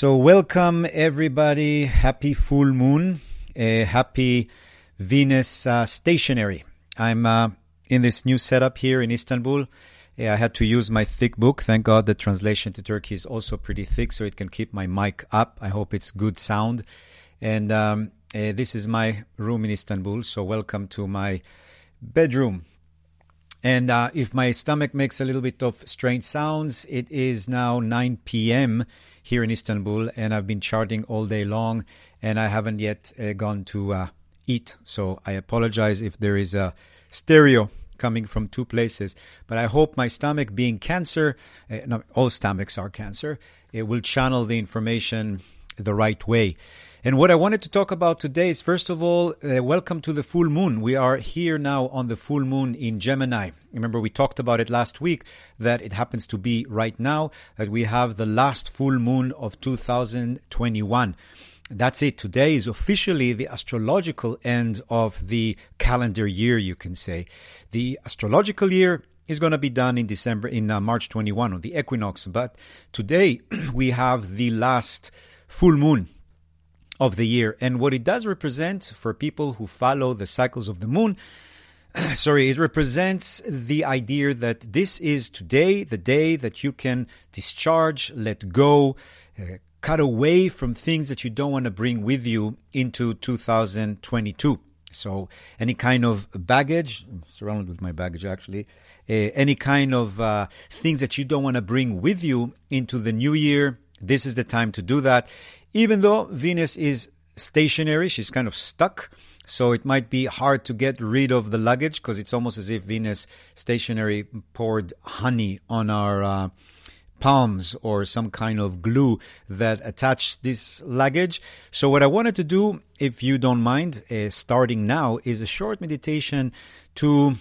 So, welcome everybody. Happy full moon. Uh, happy Venus uh, stationary. I'm uh, in this new setup here in Istanbul. I had to use my thick book. Thank God the translation to Turkey is also pretty thick, so it can keep my mic up. I hope it's good sound. And um, uh, this is my room in Istanbul. So, welcome to my bedroom. And uh, if my stomach makes a little bit of strange sounds, it is now 9 p.m. here in Istanbul, and I've been charting all day long, and I haven't yet uh, gone to uh, eat. So I apologize if there is a stereo coming from two places. But I hope my stomach, being cancer, uh, all stomachs are cancer, it will channel the information the right way. And what I wanted to talk about today is first of all, uh, welcome to the full moon. We are here now on the full moon in Gemini. Remember, we talked about it last week that it happens to be right now that we have the last full moon of 2021. That's it. Today is officially the astrological end of the calendar year, you can say. The astrological year is going to be done in December, in uh, March 21 on the equinox. But today we have the last full moon of the year. And what it does represent for people who follow the cycles of the moon, sorry, it represents the idea that this is today the day that you can discharge, let go, uh, cut away from things that you don't want to bring with you into 2022. So, any kind of baggage, I'm surrounded with my baggage actually, uh, any kind of uh, things that you don't want to bring with you into the new year, this is the time to do that. Even though Venus is stationary, she's kind of stuck. So it might be hard to get rid of the luggage because it's almost as if Venus stationary poured honey on our uh, palms or some kind of glue that attached this luggage. So what I wanted to do, if you don't mind, uh, starting now, is a short meditation to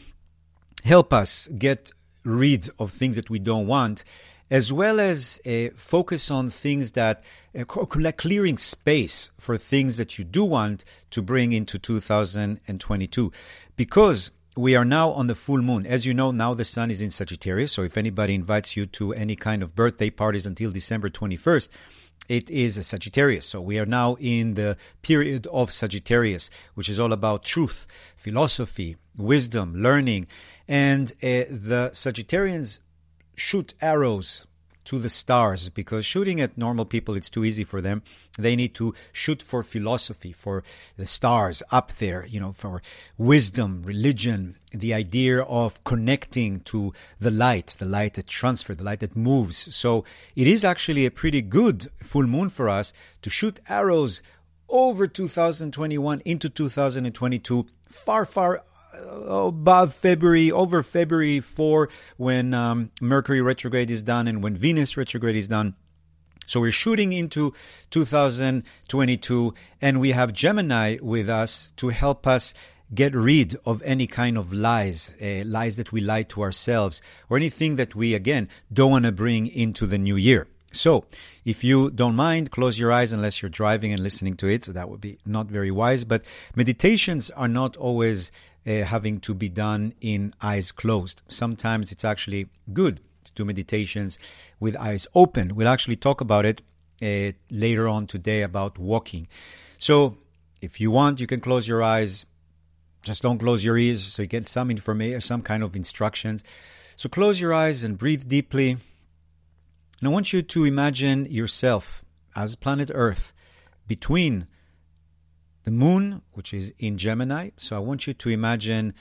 help us get rid of things that we don't want as well as uh, focus on things that uh, clearing space for things that you do want to bring into 2022 because we are now on the full moon. As you know, now the sun is in Sagittarius. So if anybody invites you to any kind of birthday parties until December 21st, it is a Sagittarius. So we are now in the period of Sagittarius, which is all about truth, philosophy, wisdom, learning. And uh, the Sagittarians shoot arrows to the stars because shooting at normal people it's too easy for them. They need to shoot for philosophy for the stars up there you know for wisdom religion the idea of connecting to the light the light that transfers the light that moves. So it is actually a pretty good full moon for us to shoot arrows over 2021 into 2022 far far above February, over February 4, when um, Mercury retrograde is done and when Venus retrograde is done. So we're shooting into 2022, and we have Gemini with us to help us get rid of any kind of lies, uh, lies that we lie to ourselves, or anything that we, again, don't want to bring into the new year. So, if you don't mind, close your eyes unless you're driving and listening to it. So that would be not very wise. But meditations are not always uh, having to be done in eyes closed. Sometimes it's actually good to do meditations with eyes open. We'll actually talk about it uh, later on today about walking. So, if you want, you can close your eyes. Just don't close your ears so you get some information, some kind of instructions. So, close your eyes and breathe deeply. And I want you to imagine yourself as planet Earth between the moon, which is in Gemini. So I want you to imagine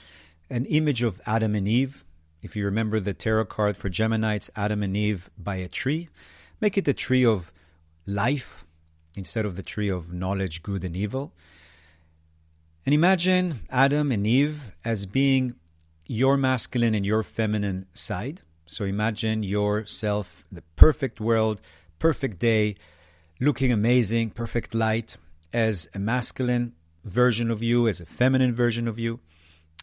an image of Adam and Eve. If you remember the tarot card for Gemini, it's Adam and Eve by a tree. Make it the tree of life instead of the tree of knowledge, good and evil. And imagine Adam and Eve as being your masculine and your feminine side. So imagine yourself, the perfect world, perfect day, looking amazing, perfect light as a masculine version of you, as a feminine version of you.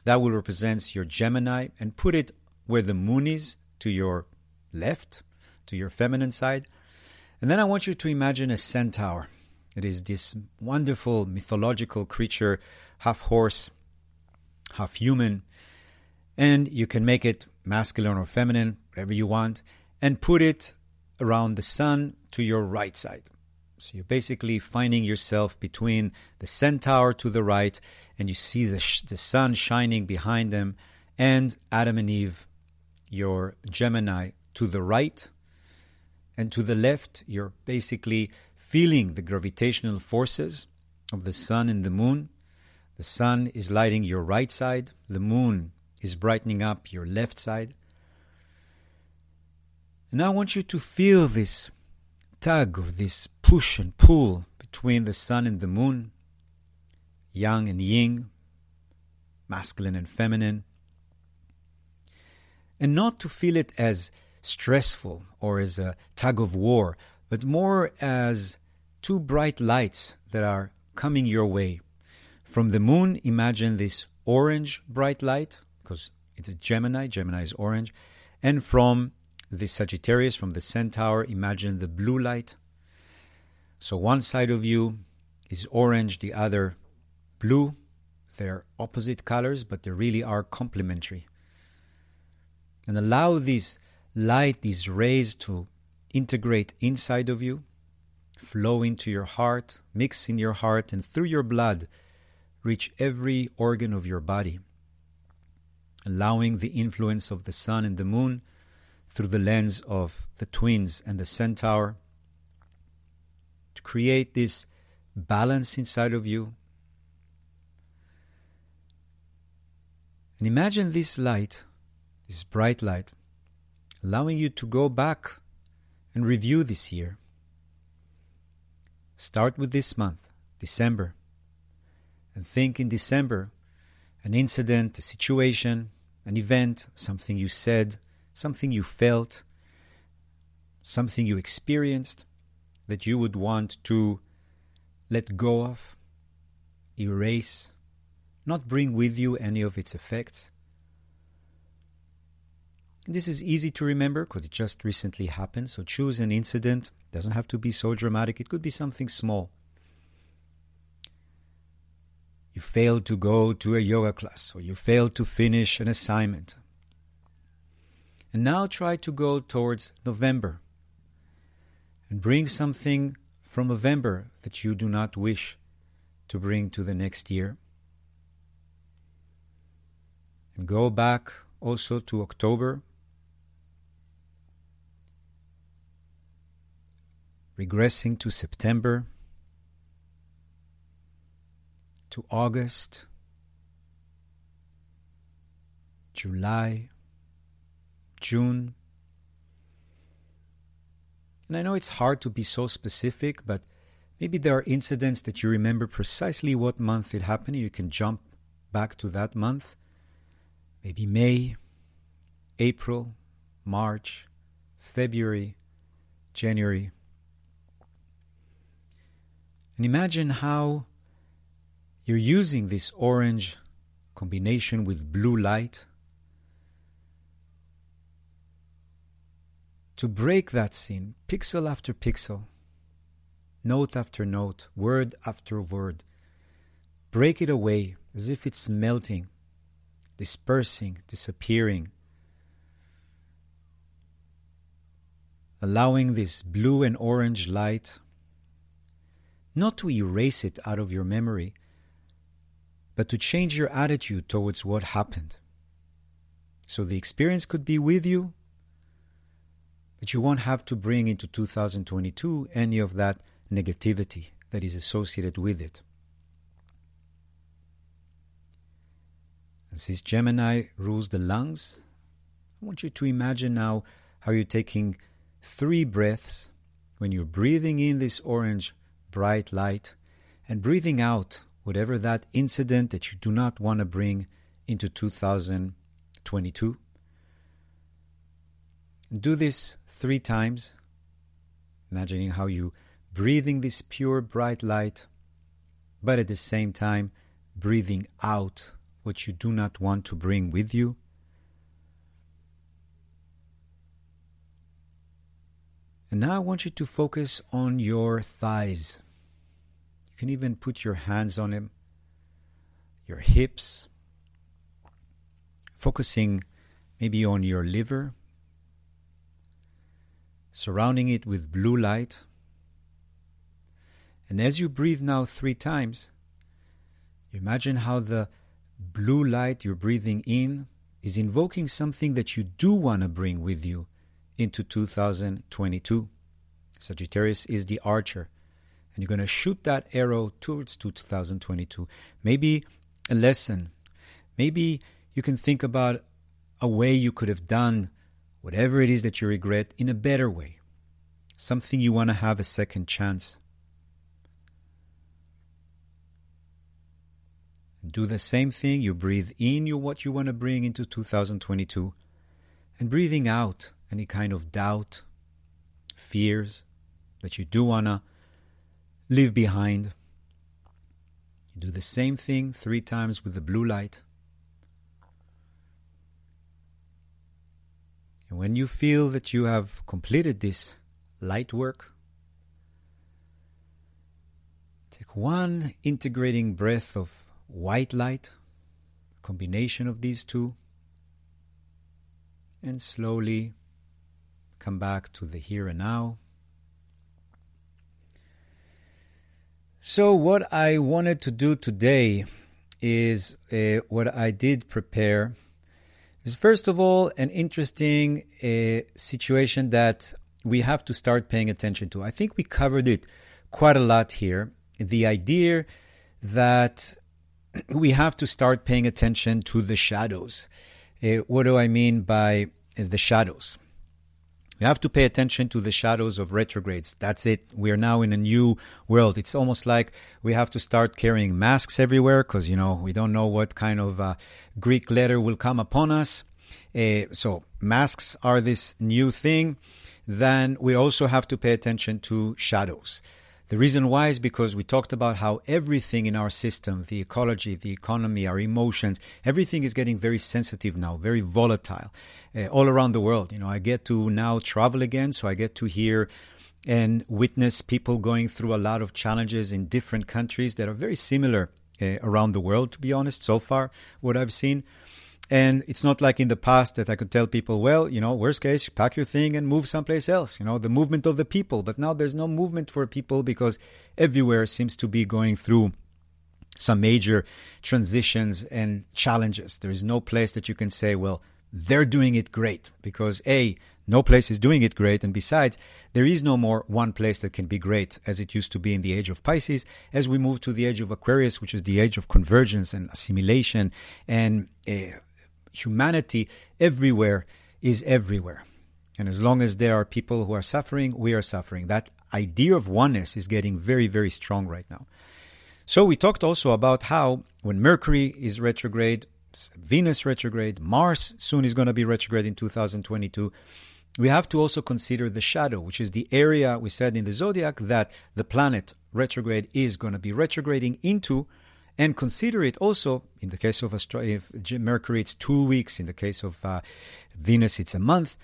That will represent your Gemini and put it where the moon is to your left, to your feminine side. And then I want you to imagine a centaur. It is this wonderful mythological creature, half horse, half human. And you can make it masculine or feminine, whatever you want, and put it around the sun to your right side. So you're basically finding yourself between the centaur to the right, and you see the, sh- the sun shining behind them, and Adam and Eve, your Gemini, to the right. And to the left, you're basically feeling the gravitational forces of the sun and the moon. The sun is lighting your right side, the moon is brightening up your left side. And I want you to feel this tug of this push and pull between the sun and the moon, yang and yin, masculine and feminine, and not to feel it as stressful or as a tug of war, but more as two bright lights that are coming your way. From the moon, imagine this orange bright light, because it's a Gemini, Gemini is orange. And from the Sagittarius, from the Centaur, imagine the blue light. So one side of you is orange, the other blue. They're opposite colors, but they really are complementary. And allow this light, these rays to integrate inside of you, flow into your heart, mix in your heart, and through your blood reach every organ of your body, allowing the influence of the sun and the moon through the lens of the twins and the centaur to create this balance inside of you. And imagine this light, this bright light, allowing you to go back and review this year. Start with this month, December, and think in December an incident, a situation, an event, something you said, something you felt, something you experienced that you would want to let go of, erase, not bring with you any of its effects. This is easy to remember because it just recently happened. So choose an incident. Doesn't have to be so dramatic. It could be something small. You failed to go to a yoga class or you failed to finish an assignment. And now try to go towards November. And bring something from November that you do not wish to bring to the next year. And go back also to October. Regressing to September, to August, July, June. And I know it's hard to be so specific, but maybe there are incidents that you remember precisely what month it happened. You can jump back to that month. Maybe May, April, March, February, January. And imagine how you're using this orange combination with blue light to break that scene, pixel after pixel, note after note, word after word. Break it away as if it's melting, dispersing, disappearing. Allowing this blue and orange light not to erase it out of your memory, but to change your attitude towards what happened. So the experience could be with you, but you won't have to bring into 2022 any of that negativity that is associated with it. And since Gemini rules the lungs, I want you to imagine now how you're taking three breaths when you're breathing in this orange bright light and breathing out whatever that incident that you do not want to bring into 2022. Do this three times, imagining how you breathing this pure bright light, but at the same time breathing out what you do not want to bring with you. And now I want you to focus on your thighs. You can even put your hands on them, your hips, focusing maybe on your liver, surrounding it with blue light. And as you breathe now three times, imagine how the blue light you're breathing in is invoking something that you do want to bring with you into 2022. Sagittarius is the archer, and you're going to shoot that arrow towards 2022. Maybe a lesson. Maybe you can think about a way you could have done whatever it is that you regret in a better way. Something you want to have a second chance. Do the same thing. You breathe in you what you want to bring into 2022 and breathing out any kind of doubt, fears that you do want to leave behind. You do the same thing three times with the blue light. And when you feel that you have completed this light work, take one integrating breath of white light, combination of these two, and slowly come back to the here and now. So, what I wanted to do today is uh, what I did prepare is first of all an interesting uh, situation that we have to start paying attention to. I think we covered it quite a lot here. The idea that we have to start paying attention to the shadows. Uh, what do I mean by the shadows? We have to pay attention to the shadows of retrogrades. That's it. We are now in a new world. It's almost like we have to start carrying masks everywhere because, you know, we don't know what kind of uh, Greek letter will come upon us. Uh, so, masks are this new thing. Then we also have to pay attention to shadows. The reason why is because we talked about how everything in our system, the ecology, the economy, our emotions, everything is getting very sensitive now, very volatile uh, all around the world. You know, I get to now travel again, so I get to hear and witness people going through a lot of challenges in different countries that are very similar uh, around the world, to be honest, so far, what I've seen. And it's not like in the past that I could tell people, well, you know, worst case, pack your thing and move someplace else, you know, the movement of the people. But now there's no movement for people because everywhere seems to be going through some major transitions and challenges. There is no place that you can say, well, they're doing it great because A, no place is doing it great. And besides, there is no more one place that can be great as it used to be in the age of Pisces. As we move to the age of Aquarius, which is the age of convergence and assimilation and uh, humanity everywhere is everywhere. And as long as there are people who are suffering, we are suffering. That idea of oneness is getting very, very strong right now. So we talked also about how when Mercury is retrograde, Venus retrograde, Mars soon is going to be retrograde in 2022. We have to also consider the shadow, which is the area we said in the zodiac that the planet retrograde is going to be retrograding into and consider it also in the case of Astro- Mercury, it's two weeks. In the case of uh, Venus, it's a month.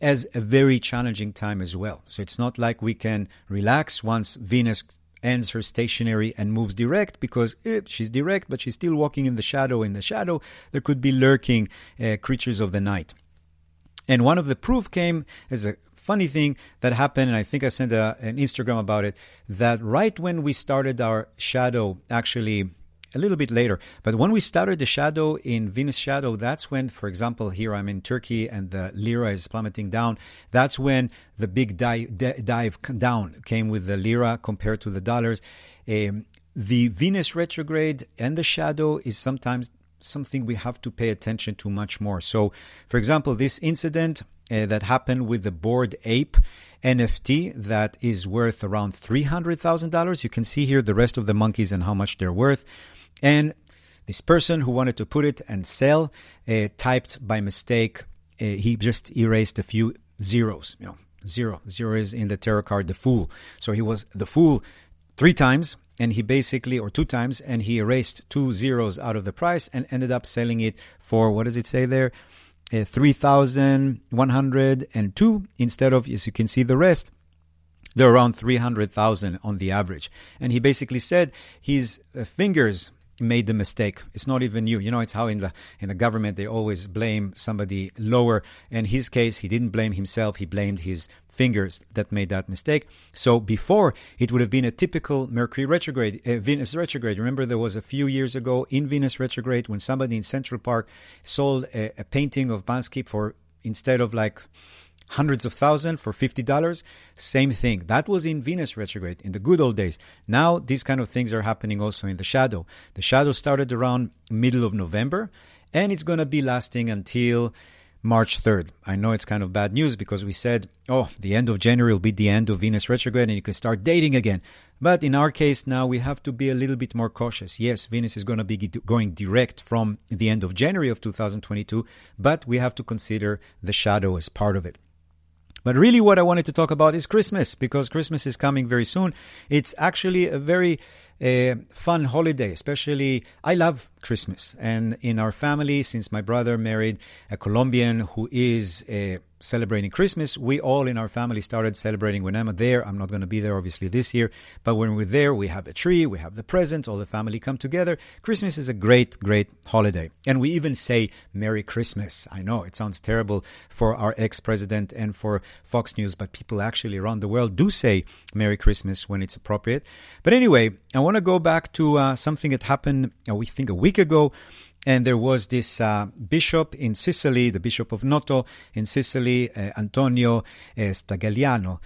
As a very challenging time as well. So it's not like we can relax once Venus ends her stationary and moves direct because eh, she's direct, but she's still walking in the shadow. In the shadow, there could be lurking uh, creatures of the night. And one of the proof came as a funny thing that happened, and I think I sent a, an Instagram about it, that right when we started our shadow actually a little bit later. But when we started the shadow in Venus shadow, that's when, for example, here I'm in Turkey and the lira is plummeting down. That's when the big dive, dive down came with the lira compared to the dollars. Um, the Venus retrograde and the shadow is sometimes something we have to pay attention to much more. So, for example, this incident uh, that happened with the Bored Ape NFT that is worth around $300,000. You can see here the rest of the monkeys and how much they're worth. And this person who wanted to put it and sell uh, typed by mistake. Uh, he just erased a few zeros. You know, zero. Zero is in the tarot card the fool. So he was the fool three times, and he basically, or two times, and he erased two zeros out of the price and ended up selling it for what does it say there? Uh, 3,102 instead of, as you can see, the rest they're around 300,000 on the average. And he basically said his uh, fingers made the mistake. It's not even you. You know, it's how in the in the government they always blame somebody lower. In his case, he didn't blame himself. He blamed his fingers that made that mistake. So before it would have been a typical Mercury retrograde, uh, Venus retrograde. Remember, there was a few years ago in Venus retrograde when somebody in Central Park sold a, a painting of Banksy for instead of like hundreds of thousands for $50 same thing that was in venus retrograde in the good old days now these kind of things are happening also in the shadow the shadow started around middle of november and it's going to be lasting until March 3rd. I know it's kind of bad news because we said, oh, the end of January will be the end of Venus retrograde and you can start dating again. But in our case now, we have to be a little bit more cautious. Yes, Venus is going to be going direct from the end of January of 2022, but we have to consider the shadow as part of it. But really, what I wanted to talk about is Christmas because Christmas is coming very soon. It's actually a very uh, fun holiday, especially I love Christmas. And in our family, since my brother married a Colombian who is uh, celebrating Christmas, we all in our family started celebrating when I'm there. I'm not going to be there obviously this year, but when we're there, we have a tree, we have the presents, all the family come together. Christmas is a great, great holiday. And we even say Merry Christmas. I know it sounds terrible for our ex president and for Fox News, but people actually around the world do say Merry Christmas when it's appropriate. But anyway, I want to go back to uh, something that happened, uh, we think, a week ago and there was this uh, bishop in Sicily, the bishop of Noto in Sicily, uh, Antonio uh, Stagliano.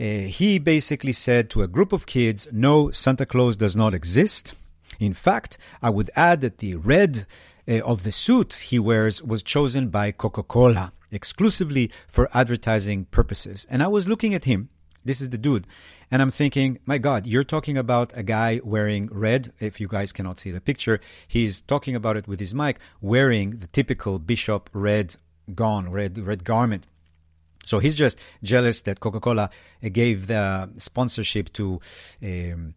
Uh, he basically said to a group of kids, No, Santa Claus does not exist. In fact, I would add that the red uh, of the suit he wears was chosen by Coca Cola exclusively for advertising purposes. And I was looking at him. This is the dude. And I'm thinking, my God, you're talking about a guy wearing red. If you guys cannot see the picture, he's talking about it with his mic, wearing the typical bishop red gown, red red garment. So he's just jealous that Coca Cola gave the sponsorship to um,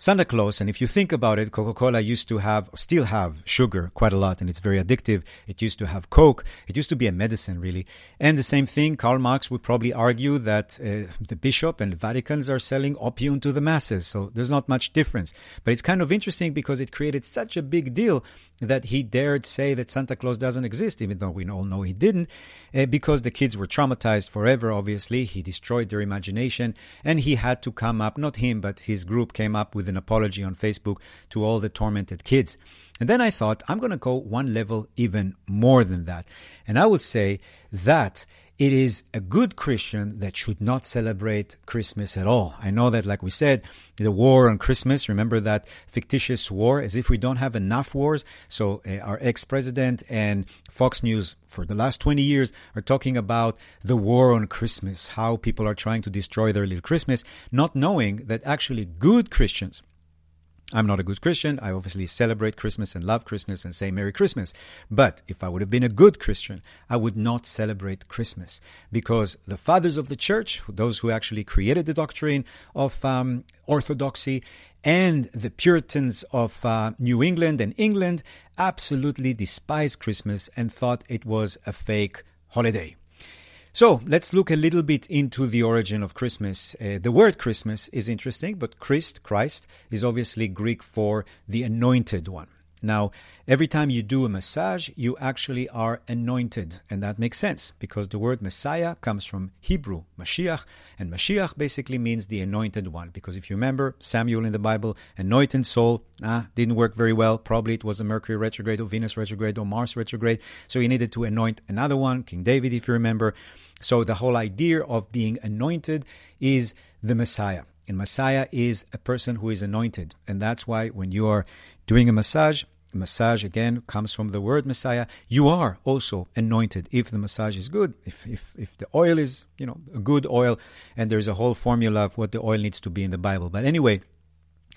Santa Claus, and if you think about it, Coca Cola used to have, still have sugar quite a lot, and it's very addictive. It used to have Coke. It used to be a medicine, really. And the same thing, Karl Marx would probably argue that uh, the bishop and the Vaticans are selling opium to the masses. So there's not much difference. But it's kind of interesting because it created such a big deal that he dared say that Santa Claus doesn't exist, even though we all know he didn't, uh, because the kids were traumatized forever, obviously. He destroyed their imagination, and he had to come up, not him, but his group came up with an apology on Facebook to all the tormented kids. And then I thought, I'm going to go one level even more than that. And I would say that it is a good Christian that should not celebrate Christmas at all. I know that, like we said, the war on Christmas, remember that fictitious war, as if we don't have enough wars. So, uh, our ex president and Fox News for the last 20 years are talking about the war on Christmas, how people are trying to destroy their little Christmas, not knowing that actually good Christians, I'm not a good Christian. I obviously celebrate Christmas and love Christmas and say Merry Christmas. But if I would have been a good Christian, I would not celebrate Christmas because the fathers of the church, those who actually created the doctrine of um, orthodoxy, and the Puritans of uh, New England and England absolutely despised Christmas and thought it was a fake holiday. So let's look a little bit into the origin of Christmas. Uh, the word Christmas is interesting, but Christ, Christ, is obviously Greek for the anointed one. Now, every time you do a massage, you actually are anointed. And that makes sense because the word Messiah comes from Hebrew, Mashiach. And Mashiach basically means the anointed one. Because if you remember Samuel in the Bible, anointed Saul, ah, didn't work very well. Probably it was a Mercury retrograde or Venus retrograde or Mars retrograde. So he needed to anoint another one, King David, if you remember. So the whole idea of being anointed is the Messiah. And Messiah is a person who is anointed. And that's why when you are doing a massage, massage again comes from the word Messiah, you are also anointed if the massage is good, if, if, if the oil is, you know, a good oil, and there's a whole formula of what the oil needs to be in the Bible. But anyway,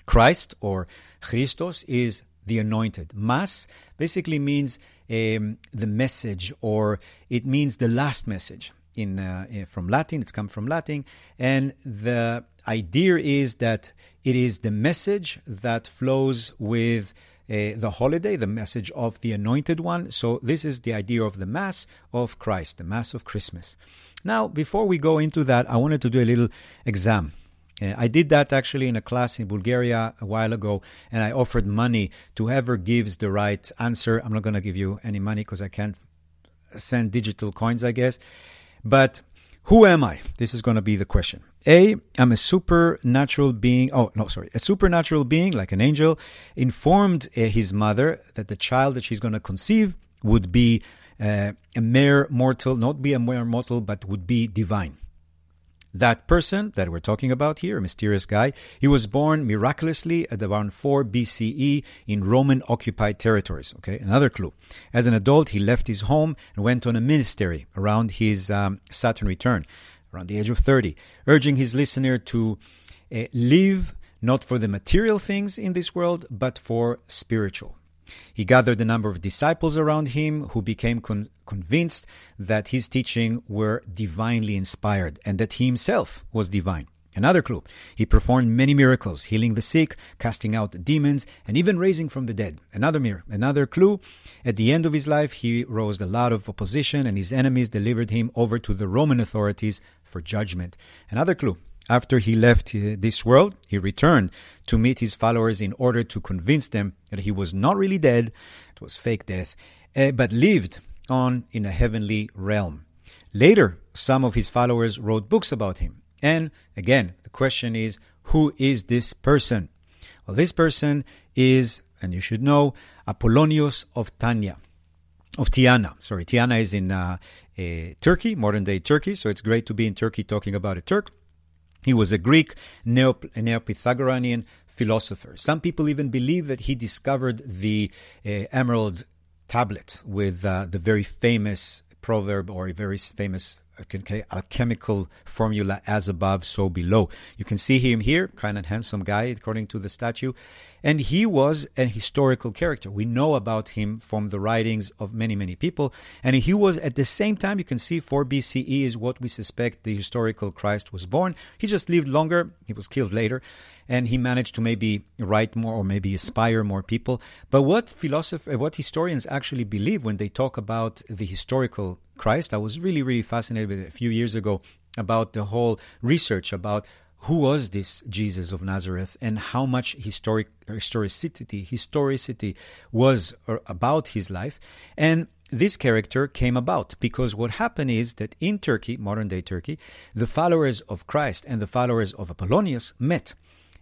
Christ or Christos is the anointed. Mass basically means um, the message or it means the last message in, uh, eh, from Latin. It's come from Latin, and the idea is that it is the message that flows with uh, the holiday, the message of the Anointed One. So this is the idea of the Mass of Christ, the Mass of Christmas. Now, before we go into that, I wanted to do a little exam. Uh, I did that actually in a class in Bulgaria a while ago, and I offered money to whoever gives the right answer. I'm not going to give you any money because I can't send digital coins, I guess. But who am I? This is going to be the question. A, I'm a supernatural being. Oh, no, sorry. A supernatural being, like an angel, informed uh, his mother that the child that she's going to conceive would be uh, a mere mortal, not be a mere mortal, but would be divine. That person that we're talking about here, a mysterious guy, he was born miraculously at around 4 BCE in Roman occupied territories. Okay, another clue. As an adult, he left his home and went on a ministry around his um, Saturn return, around the age of 30, urging his listener to uh, live not for the material things in this world, but for spiritual. He gathered a number of disciples around him who became con- convinced that his teaching were divinely inspired and that he himself was divine. Another clue. He performed many miracles, healing the sick, casting out demons, and even raising from the dead. Another mirror. Another clue. At the end of his life, he rose a lot of opposition, and his enemies delivered him over to the Roman authorities for judgment. Another clue. After he left uh, this world, he returned to meet his followers in order to convince them that he was not really dead, it was fake death, uh, but lived on in a heavenly realm. Later, some of his followers wrote books about him. And again, the question is who is this person? Well, this person is, and you should know, Apollonius of Tanya. Of Tyana. Sorry, Tyana is in uh, uh, Turkey, modern day Turkey, so it's great to be in Turkey talking about a Turk. He was a Greek Neo-Pythagorean philosopher. Some people even believe that he discovered the uh, emerald tablet with uh, the very famous proverb or a very famous alchemical formula as above, so below. You can see him here, kind of handsome guy, according to the statue. And he was a historical character. We know about him from the writings of many, many people. And he was at the same time, you can see 4 BCE is what we suspect the historical Christ was born. He just lived longer. He was killed later. And he managed to maybe write more or maybe inspire more people. But what philosophers, uh, what historians actually believe when they talk about the historical Christ, I was really, really fascinated with a few years ago about the whole research about who was this Jesus of Nazareth and how much historic historicity historicity was uh, about his life and this character came about because what happened is that in Turkey, modern day Turkey, the followers of Christ and the followers of Apollonius met.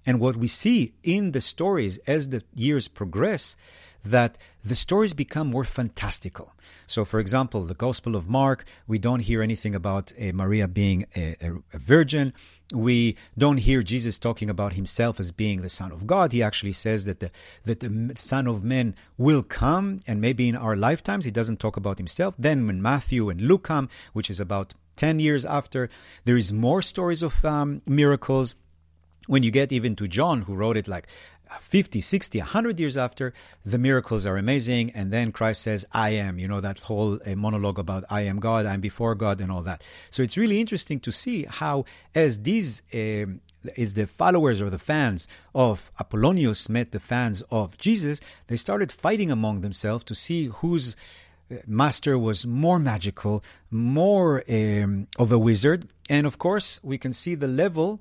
And what we see in the stories as the years progress, that the stories become more fantastical. So, for example, the Gospel of Mark, we don't hear anything about uh, Maria being a, a, a virgin we don't hear Jesus talking about himself as being the Son of God. He actually says that the, that the Son of Man will come, and maybe in our lifetimes, he doesn't talk about himself. Then when Matthew and Luke come, which is about 10 years after, there is more stories of um, miracles. When you get even to John, who wrote it like 50, 60, 100 years after, the miracles are amazing. And then Christ says, I am, you know, that whole uh, monologue about I am God, I'm before God, and all that. So it's really interesting to see how, as these, uh, is the followers or the fans of Apollonius met the fans of Jesus, they started fighting among themselves to see whose uh, master was more magical, more um, of a wizard. And of course, we can see the level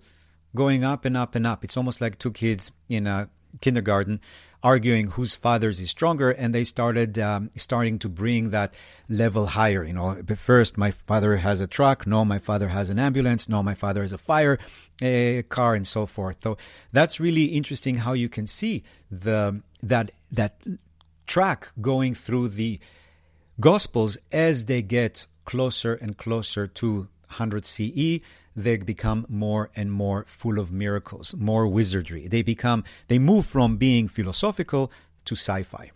going up and up and up. It's almost like two kids in a kindergarten arguing whose fathers is stronger and they started um, starting to bring that level higher you know first my father has a truck no my father has an ambulance no my father has a fire a car and so forth so that's really interesting how you can see the that that track going through the gospels as they get closer and closer to 100 CE they become more and more full of miracles, more wizardry. They become, they move from being philosophical to sci fi.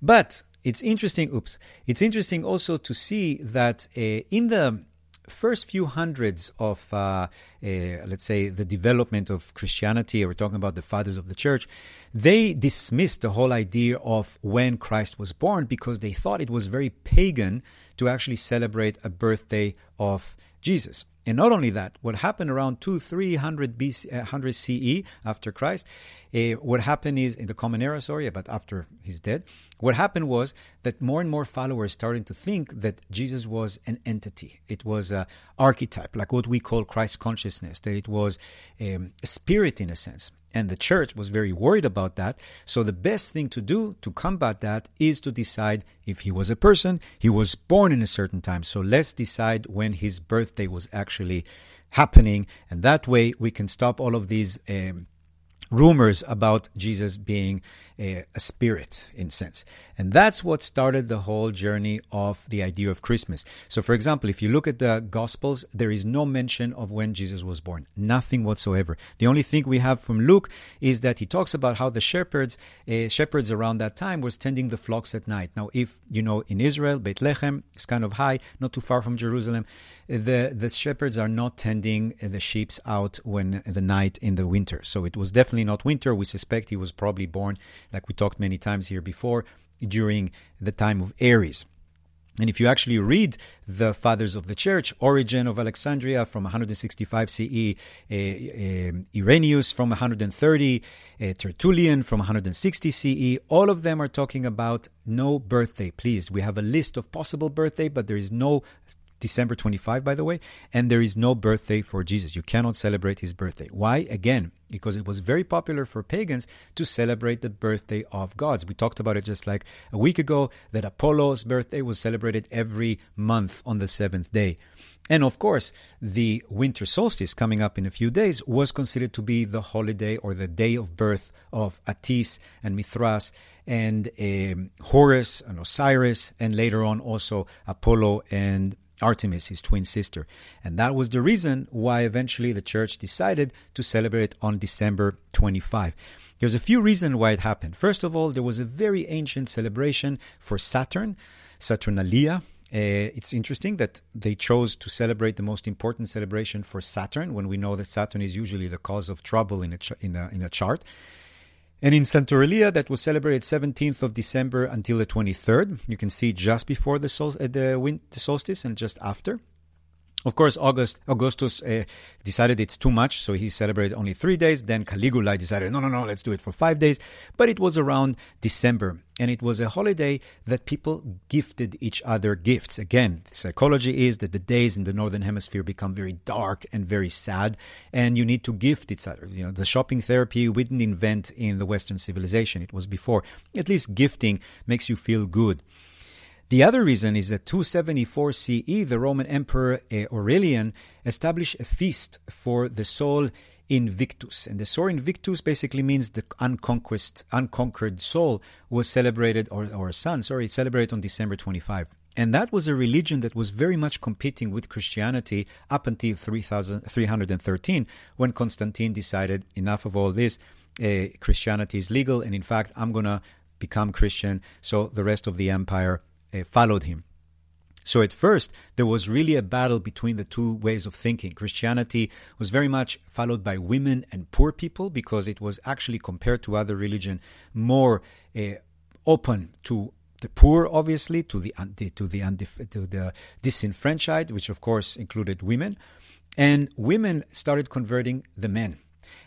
But it's interesting, oops, it's interesting also to see that uh, in the first few hundreds of, uh, uh, let's say, the development of Christianity, we're talking about the fathers of the church, they dismissed the whole idea of when Christ was born because they thought it was very pagan to actually celebrate a birthday of Jesus. And not only that, what happened around 2 300 BC, 100 CE after Christ, uh, what happened is in the Common Era, sorry, but after he's dead, what happened was that more and more followers started to think that Jesus was an entity. It was an archetype, like what we call Christ consciousness, that it was um, a spirit in a sense. And the church was very worried about that. So the best thing to do to combat that is to decide if he was a person, he was born in a certain time. So let's decide when his birthday was actually happening. And that way we can stop all of these um, rumors about Jesus being a, a, spirit in sense. And that's what started the whole journey of the idea of Christmas. So for example, if you look at the gospels, there is no mention of when Jesus was born. Nothing whatsoever. The only thing we have from Luke is that he talks about how the shepherds uh, shepherds around that time was tending the flocks at night. Now if you know in Israel, Bethlehem is kind of high, not too far from Jerusalem, the the shepherds are not tending the sheep out when the night in the winter. So it was definitely not winter. We suspect he was probably born like we talked many times here before, during the time of Aries. And if you actually read the fathers of the church, Origen of Alexandria from 165 CE, uh, uh, Irenaeus from 130, uh, Tertullian from 160 CE, all of them are talking about no birthday. Please, we have a list of possible birthday, but there is no December 25, by the way, and there is no birthday for Jesus. You cannot celebrate his birthday. Why? Again, because it was very popular for pagans to celebrate the birthday of gods. We talked about it just like a week ago that Apollo's birthday was celebrated every month on the seventh day. And of course, the winter solstice coming up in a few days was considered to be the holiday or the day of birth of Attis and Mithras and um, Horus and Osiris, and later on also Apollo and Artemis, his twin sister. And that was the reason why eventually the church decided to celebrate on December 25. There's a few reasons why it happened. First of all, there was a very ancient celebration for Saturn, Saturnalia. Uh, it's interesting that they chose to celebrate the most important celebration for Saturn when we know that Saturn is usually the cause of trouble in a, ch- in a, in a chart. And in Saturnalia, that was celebrated 17th of December until the 23rd. You can see just before the, sol- uh, the, solstice and just after. Of course, August, Augustus uh, decided it's too much, so he celebrated only three days. Then Caligula decided, no, no, no, let's do it for five days. But it was around December, and it was a holiday that people gifted each other gifts. Again, psychology is that the days in the northern hemisphere become very dark and very sad, and you need to gift each other. You know, the shopping therapy we didn't invent in the Western civilization; it was before. At least gifting makes you feel good. The other reason is that 274 CE, the Roman Emperor uh, Aurelian established a feast for the Sol Invictus. And the Sol Invictus basically means the unconquered, unconquered soul was celebrated, or, or son, sorry, celebrated on December 25. And that was a religion that was very much competing with Christianity up until 313, when Constantine decided, enough of all this, uh, Christianity is legal, and in fact, I'm going to become Christian, so the rest of the empire followed him. So at first, there was really a battle between the two ways of thinking. Christianity was very much followed by women and poor people because it was actually, compared to other religion, more uh, open to the poor, obviously, to the to the to the disenfranchised, which of course included women, and women started converting the men.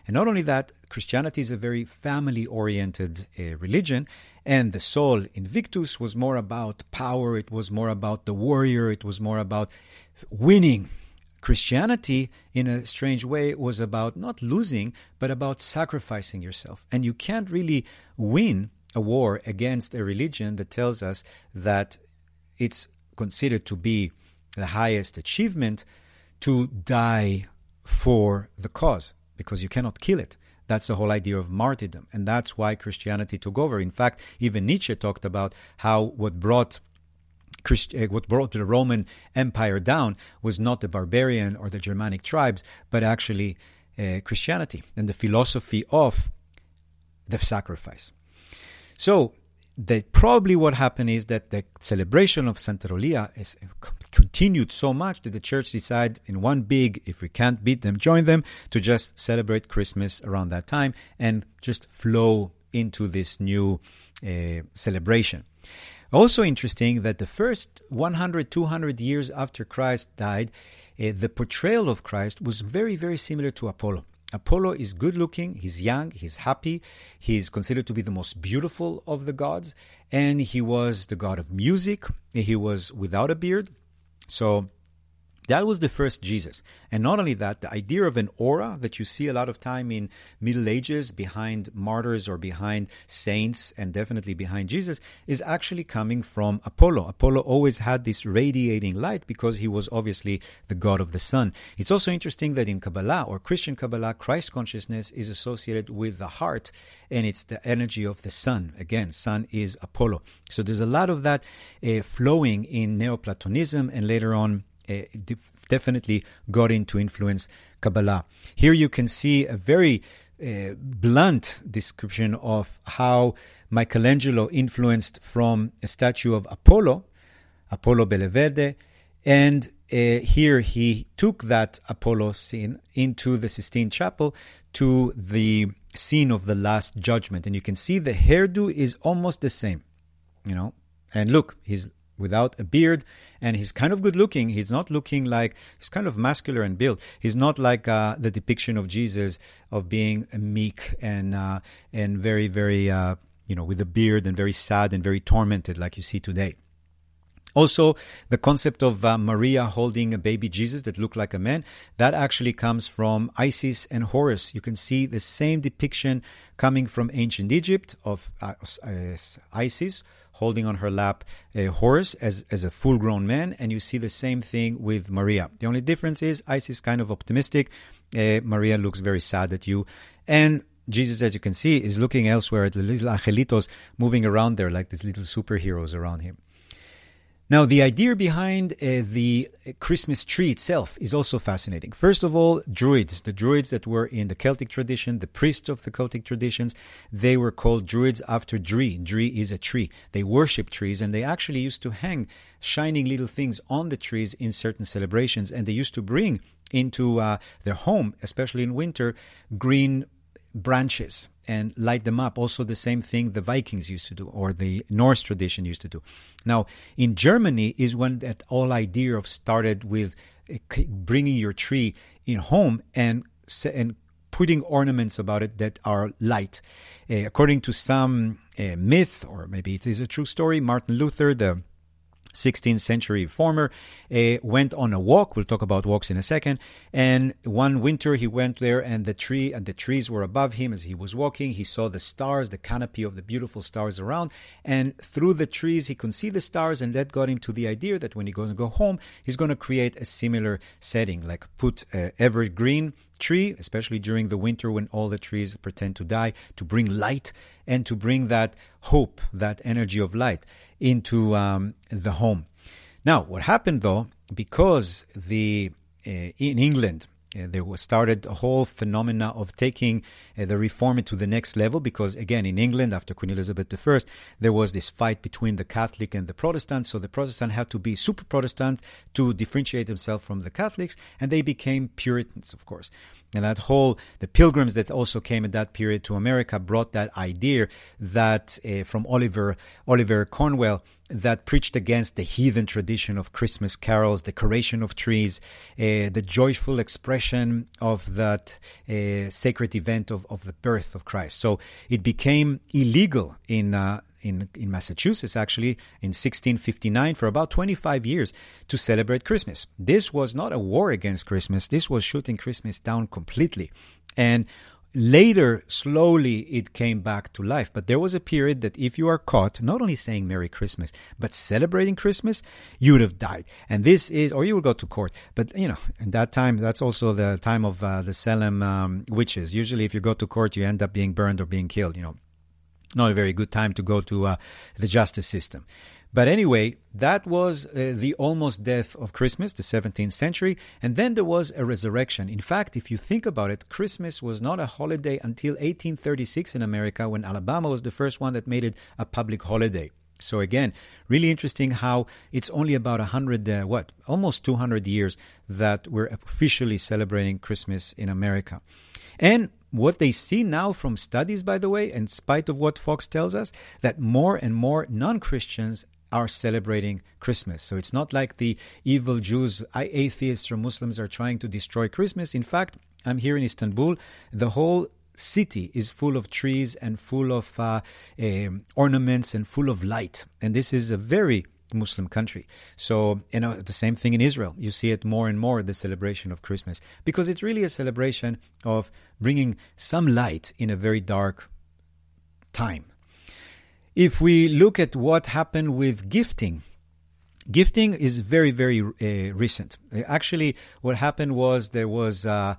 And not only that, Christianity is a very family oriented uh, religion, and the Sol Invictus was more about power, it was more about the warrior, it was more about winning. Christianity, in a strange way, was about not losing, but about sacrificing yourself. And you can't really win a war against a religion that tells us that it's considered to be the highest achievement to die for the cause because you cannot kill it. That's the whole idea of martyrdom. And that's why Christianity took over. In fact, even Nietzsche talked about how what brought Christ- uh, what brought the Roman Empire down was not the barbarian or the Germanic tribes, but actually uh, Christianity and the philosophy of the sacrifice. So that probably what happened is that the celebration of Saturnalia is continued so much that the church decided in one big, if we can't beat them, join them, to just celebrate Christmas around that time and just flow into this new uh, celebration. Also interesting that the first 100, 200 years after Christ died, uh, the portrayal of Christ was very, very similar to Apollo. Apollo is good looking, he's young, he's happy, he's considered to be the most beautiful of the gods, and he was the god of music. He was without a beard. So that was the first Jesus. And not only that, the idea of an aura that you see a lot of time in Middle Ages behind martyrs or behind saints and definitely behind Jesus is actually coming from Apollo. Apollo always had this radiating light because he was obviously the god of the sun. It's also interesting that in Kabbalah or Christian Kabbalah, Christ consciousness is associated with the heart and it's the energy of the sun. Again, sun is Apollo. So there's a lot of that uh, flowing in Neoplatonism and later on definitely got into influence Kabbalah. Here you can see a very uh, blunt description of how Michelangelo influenced from a statue of Apollo, Apollo Belvedere, and uh, here he took that Apollo scene into the Sistine Chapel to the scene of the Last Judgment. And you can see the hairdo is almost the same, you know. And look, he's without a beard and he's kind of good looking. He's not looking like he's kind of muscular and built. He's not like uh, the depiction of jesus of being meek and uh, and very very uh, you know with a beard and very sad and very tormented like you see today. Also, the concept of uh, Maria holding a baby Jesus that looked like a man, that actually comes from Isis and Horus. You can see the same depiction coming from ancient Egypt of uh, Isis holding on her lap a Horus as, as a full grown man, and you see the same thing with Maria. The only difference is Isis is kind of optimistic, uh, Maria looks very sad at you, and Jesus, as you can see, is looking elsewhere at the little angelitos moving around there like these little superheroes around him. Now, the idea behind uh, the Christmas tree itself is also fascinating. First of all, druids, the druids that were in the Celtic tradition, the priests of the Celtic traditions, they were called druids after Dree. Dree is a tree. They worship trees and they actually used to hang shining little things on the trees in certain celebrations. And they used to bring into uh, their home, especially in winter, green branches and light them up. Also, the same thing the Vikings used to do, or the Norse tradition used to do. Now, in Germany is when that whole idea of started with eh, bringing your tree in home and and putting ornaments about it that are light. Uh, according to some uh, myth, or maybe it is a true story, Martin Luther, the 16th century reformer, uh, went on a walk. We'll talk about walks in a second. And one winter he went there, and the tree and the trees were above him as he was walking. He saw the stars, the canopy of the beautiful stars around, and through the trees he could see the stars, and that got him to the idea that when he goes to go home, he's going to create a similar setting, like put uh, evergreen tree, especially during the winter when all the trees pretend to die, to bring light and to bring that hope, that energy of light into um, the home. Now, what happened though, because the uh, in England uh, there was started a whole phenomena of taking uh, the reform to the next level because again in england after queen elizabeth i there was this fight between the catholic and the protestant so the protestant had to be super protestant to differentiate themselves from the catholics and they became puritans of course and that whole, the pilgrims that also came at that period to America brought that idea that uh, from Oliver, Oliver Cromwell, that preached against the heathen tradition of Christmas carols, decoration of trees, uh, the joyful expression of that uh, sacred event of, of the birth of Christ. So it became illegal in uh, in, in Massachusetts, actually, in 1659 for about 25 years to celebrate Christmas. This was not a war against Christmas, this was shooting Christmas down completely. And later, slowly, it came back to life. But there was a period that if you are caught not only saying Merry Christmas, but celebrating Christmas, you would have died. And this is, or you would go to court. But, you know, in that time, that's also the time of uh, the Salem um, witches. Usually, if you go to court, you end up being burned or being killed, you know not a very good time to go to uh, the justice system. But anyway, that was uh, the almost death of Christmas, the 17th century, and then there was a resurrection. In fact, if you think about it, Christmas was not a holiday until 1836 in America when Alabama was the first one that made it a public holiday. So again, really interesting how it's only about 100 uh, what, almost 200 years that we're officially celebrating Christmas in America. And what they see now from studies, by the way, in spite of what Fox tells us, that more and more non Christians are celebrating Christmas. So it's not like the evil Jews, atheists, or Muslims are trying to destroy Christmas. In fact, I'm here in Istanbul. The whole city is full of trees and full of uh, uh, ornaments and full of light. And this is a very Muslim country. So, you know, the same thing in Israel. You see it more and more, the celebration of Christmas, because it's really a celebration of bringing some light in a very dark time. If we look at what happened with gifting, gifting is very, very uh, recent. Actually, what happened was there was uh,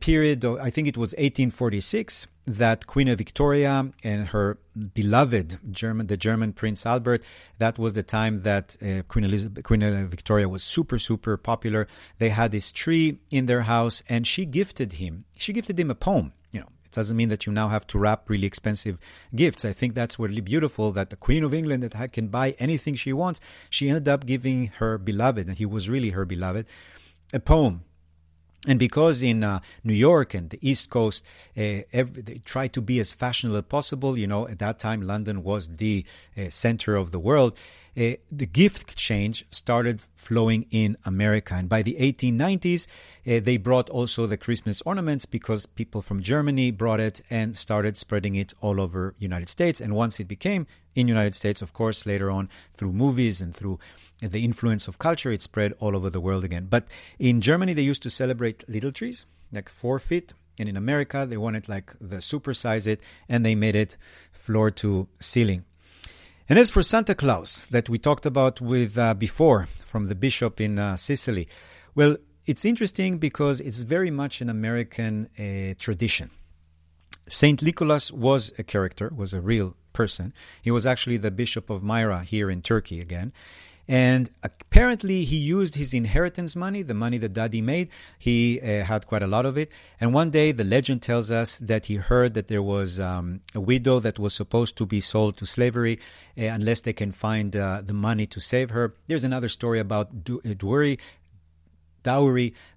period, of, I think it was 1846, that Queen Victoria and her beloved German, the German Prince Albert, that was the time that uh, Queen, Elizabeth, Queen Victoria was super, super popular. They had this tree in their house, and she gifted him. She gifted him a poem. You know, it doesn't mean that you now have to wrap really expensive gifts. I think that's really beautiful that the Queen of England that can buy anything she wants. She ended up giving her beloved, and he was really her beloved, a poem and because in uh, New York and the East Coast, uh, every, they try to be as fashionable as possible, you know, at that time London was the uh, center of the world. Uh, the gift exchange started flowing in America. And by the 1890s, uh, they brought also the Christmas ornaments because people from Germany brought it and started spreading it all over United States. And once it became in United States, of course, later on through movies and through the influence of culture, it spread all over the world again. But in Germany, they used to celebrate little trees, like four feet. And in America, they wanted like the supersize it, and they made it floor to ceiling. And as for Santa Claus, that we talked about with uh, before from the bishop in uh, Sicily, well, it's interesting because it's very much an American uh, tradition. Saint Nicholas was a character, was a real person. He was actually the bishop of Myra here in Turkey again. And apparently, he used his inheritance money, the money that daddy made. He uh, had quite a lot of it. And one day, the legend tells us that he heard that there was um, a widow that was supposed to be sold to slavery uh, unless they can find uh, the money to save her. There's another story about du- uh,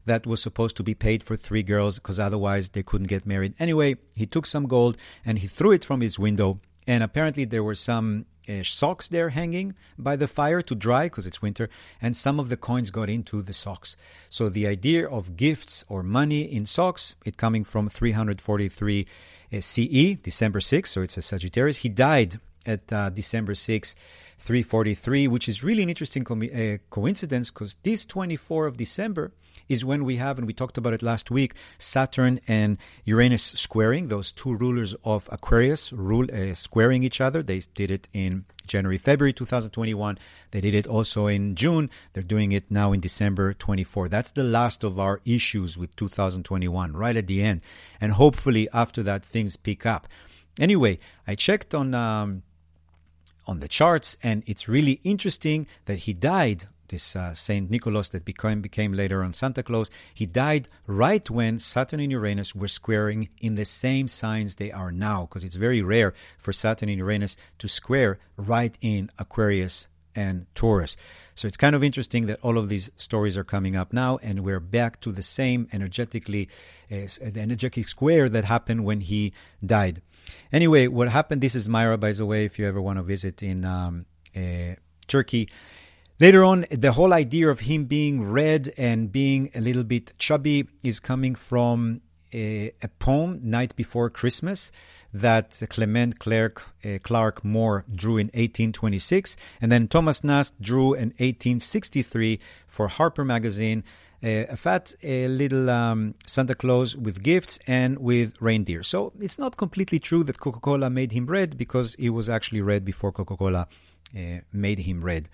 that was supposed to be paid for three girls because otherwise they couldn't get married. Anyway, he took some gold and he threw it from his window. And apparently, there were some uh, socks there hanging by the fire to dry because it's winter, and some of the coins got into the socks. So the idea of gifts or money in socks, it coming from 343 uh, CE, December 6, so it's a Sagittarius. He died at uh, December 6, 343, which is really an interesting co- uh, coincidence because this 24 of December is when we have, and we talked about it last week, Saturn and Uranus squaring, those two rulers of Aquarius rule, uh, squaring each other. They did it in January, February 2021. They did it also in June. They're doing it now in December 24. That's the last of our issues with 2021, right at the end. And hopefully after that, things pick up. Anyway, I checked on. Um, on the charts, and it's really interesting that he died this uh, Saint Nicholas that became became later on Santa Claus, he died right when Saturn and Uranus were squaring in the same signs they are now, because it's very rare for Saturn and Uranus to square right in Aquarius and Taurus. So it's kind of interesting that all of these stories are coming up now, and we're back to the same energetically, uh, energetic square that happened when he died. Anyway, what happened? This is Myra, by the way. If you ever want to visit in um, uh, Turkey, Later on, the whole idea of him being red and being a little bit chubby is coming from a, a poem, Night Before Christmas, that Clement Clarke, uh, Clarke Moore drew in 1826. And then Thomas Nast drew in 1863 for Harper Magazine. A fat a little um, Santa Claus with gifts and with reindeer. So it's not completely true that Coca Cola made him red because he was actually red before Coca Cola uh, made him red.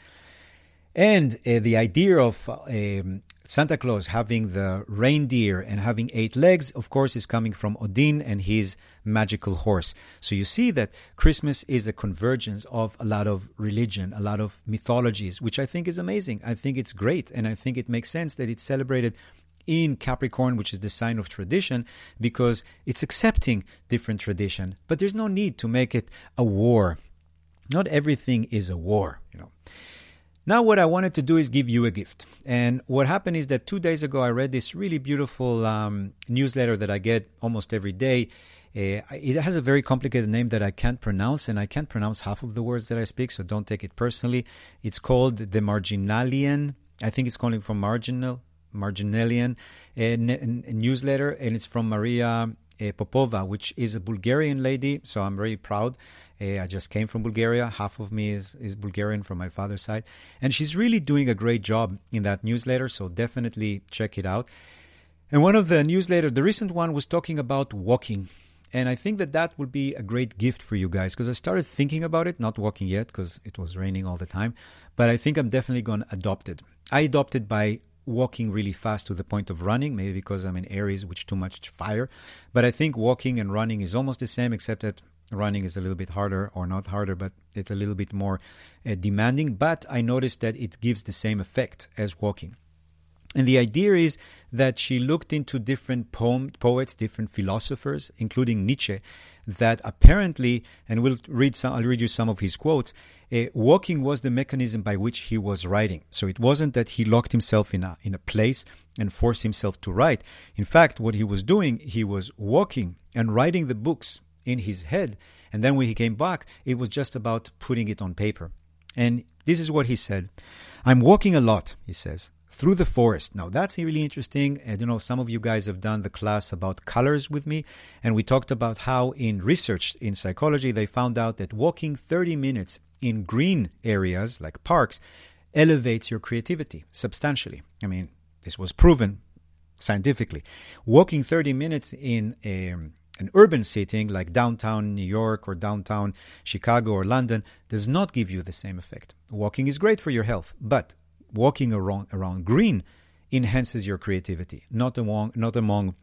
And uh, the idea of um, Santa Claus having the reindeer and having eight legs, of course, is coming from Odin and his magical horse. So you see that Christmas is a convergence of a lot of religion, a lot of mythologies, which I think is amazing. I think it's great. And I think it makes sense that it's celebrated in Capricorn, which is the sign of tradition, because it's accepting different tradition. But there's no need to make it a war. Not everything is a war, you know. Now, what I wanted to do is give you a gift. And what happened is that two days ago, I read this really beautiful um, newsletter that I get almost every day. Uh, it has a very complicated name that I can't pronounce, and I can't pronounce half of the words that I speak, so don't take it personally. It's called the Marginalian. I think it's calling from marginal, Marginalian uh, newsletter, and it's from Maria uh, Popova, which is a Bulgarian lady. So I'm very proud. Uh, I just came from Bulgaria. Half of me is, is Bulgarian from my father's side. And she's really doing a great job in that newsletter. So definitely check it out. And one of the newsletter, the recent one, was talking about walking. And I think that that would be a great gift for you guys because I started thinking about it, not walking yet because it was raining all the time. But I think I'm definitely going to adopt it. I adopted by walking really fast to the point of running, maybe because I'm in areas which too much fire. But I think walking and running is almost the same, except that running is a little bit harder, or not harder, but it's a little bit more uh, demanding. But I noticed that it gives the same effect as walking. And the idea is that she looked into different poem, poets, different philosophers, including Nietzsche, that apparently, and we'll read some, I'll read you some of his quotes, uh, walking was the mechanism by which he was writing. So it wasn't that he locked himself in a, in a place and forced himself to write. In fact, what he was doing, he was walking and writing the books in his head. And then when he came back, it was just about putting it on paper. And this is what he said I'm walking a lot, he says through the forest. Now, that's really interesting. And you know, some of you guys have done the class about colors with me, and we talked about how in research in psychology they found out that walking 30 minutes in green areas like parks elevates your creativity substantially. I mean, this was proven scientifically. Walking 30 minutes in a, an urban setting like downtown New York or downtown Chicago or London does not give you the same effect. Walking is great for your health, but walking around, around green enhances your creativity, not among, not among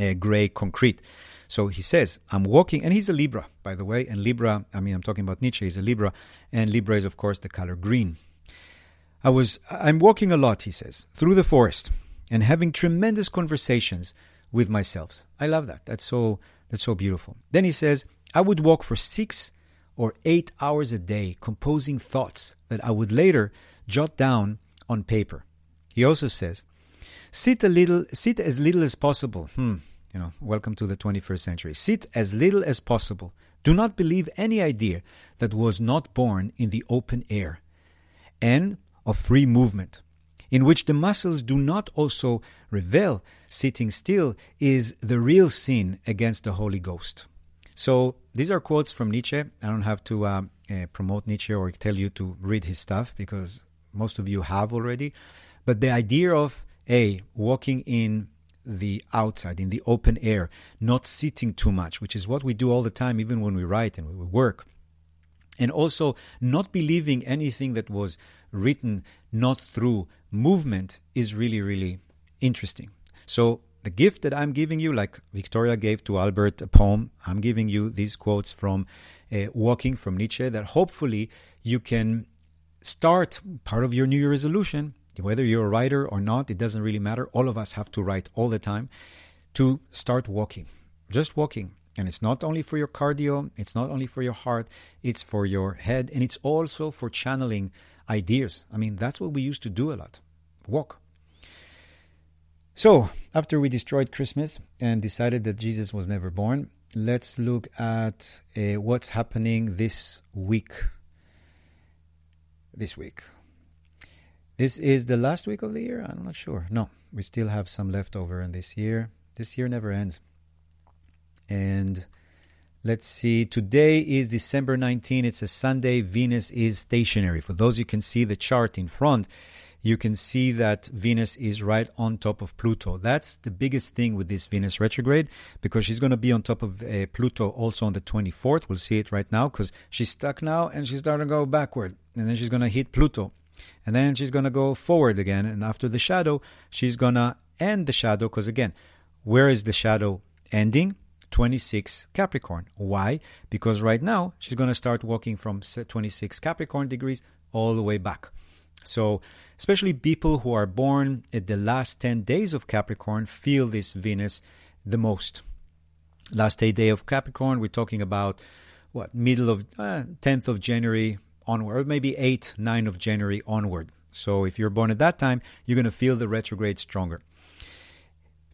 uh, gray concrete. So he says, I'm walking, and he's a Libra, by the way. And Libra, I mean, I'm talking about Nietzsche, he's a Libra, and Libra is, of course, the color green. I was, I'm walking a lot, he says, through the forest and having tremendous conversations with myself. I love that. That's so, that's so beautiful. Then he says, I would walk for six or eight hours a day composing thoughts that I would later jot down on paper. He also says, sit a little, sit as little as possible. Hmm, you know, welcome to the 21st century. Sit as little as possible. Do not believe any idea that was not born in the open air and of free movement, in which the muscles do not also revel. Sitting still is the real sin against the Holy Ghost. So these are quotes from Nietzsche. I don't have to uh, uh, promote Nietzsche or tell you to read his stuff because most of you have already. But the idea of a walking in the outside, in the open air, not sitting too much, which is what we do all the time, even when we write and we work. And also not believing anything that was written not through movement is really, really interesting. So the gift that I'm giving you, like Victoria gave to Albert a poem, I'm giving you these quotes from uh, Walking from Nietzsche that hopefully you can start part of your New Year resolution, whether you're a writer or not, it doesn't really matter. All of us have to write all the time to start walking, just walking. And it's not only for your cardio, it's not only for your heart, it's for your head, and it's also for channeling ideas. I mean, that's what we used to do a lot walk. So, after we destroyed Christmas and decided that Jesus was never born, let's look at uh, what's happening this week this week. This is the last week of the year? I'm not sure. No, we still have some left over in this year. This year never ends. And let's see, today is December 19. It's a Sunday. Venus is stationary. For those you can see the chart in front, you can see that Venus is right on top of Pluto. That's the biggest thing with this Venus retrograde because she's going to be on top of uh, Pluto also on the 24th. We'll see it right now because she's stuck now and she's starting to go backward. And then she's going to hit Pluto. And then she's going to go forward again. And after the shadow, she's going to end the shadow because, again, where is the shadow ending? 26 Capricorn. Why? Because right now she's going to start walking from 26 Capricorn degrees all the way back. So, especially people who are born at the last 10 days of Capricorn feel this Venus the most. Last 8 day of Capricorn, we're talking about what, middle of uh, 10th of January onward, maybe 8, 9 of January onward. So, if you're born at that time, you're going to feel the retrograde stronger.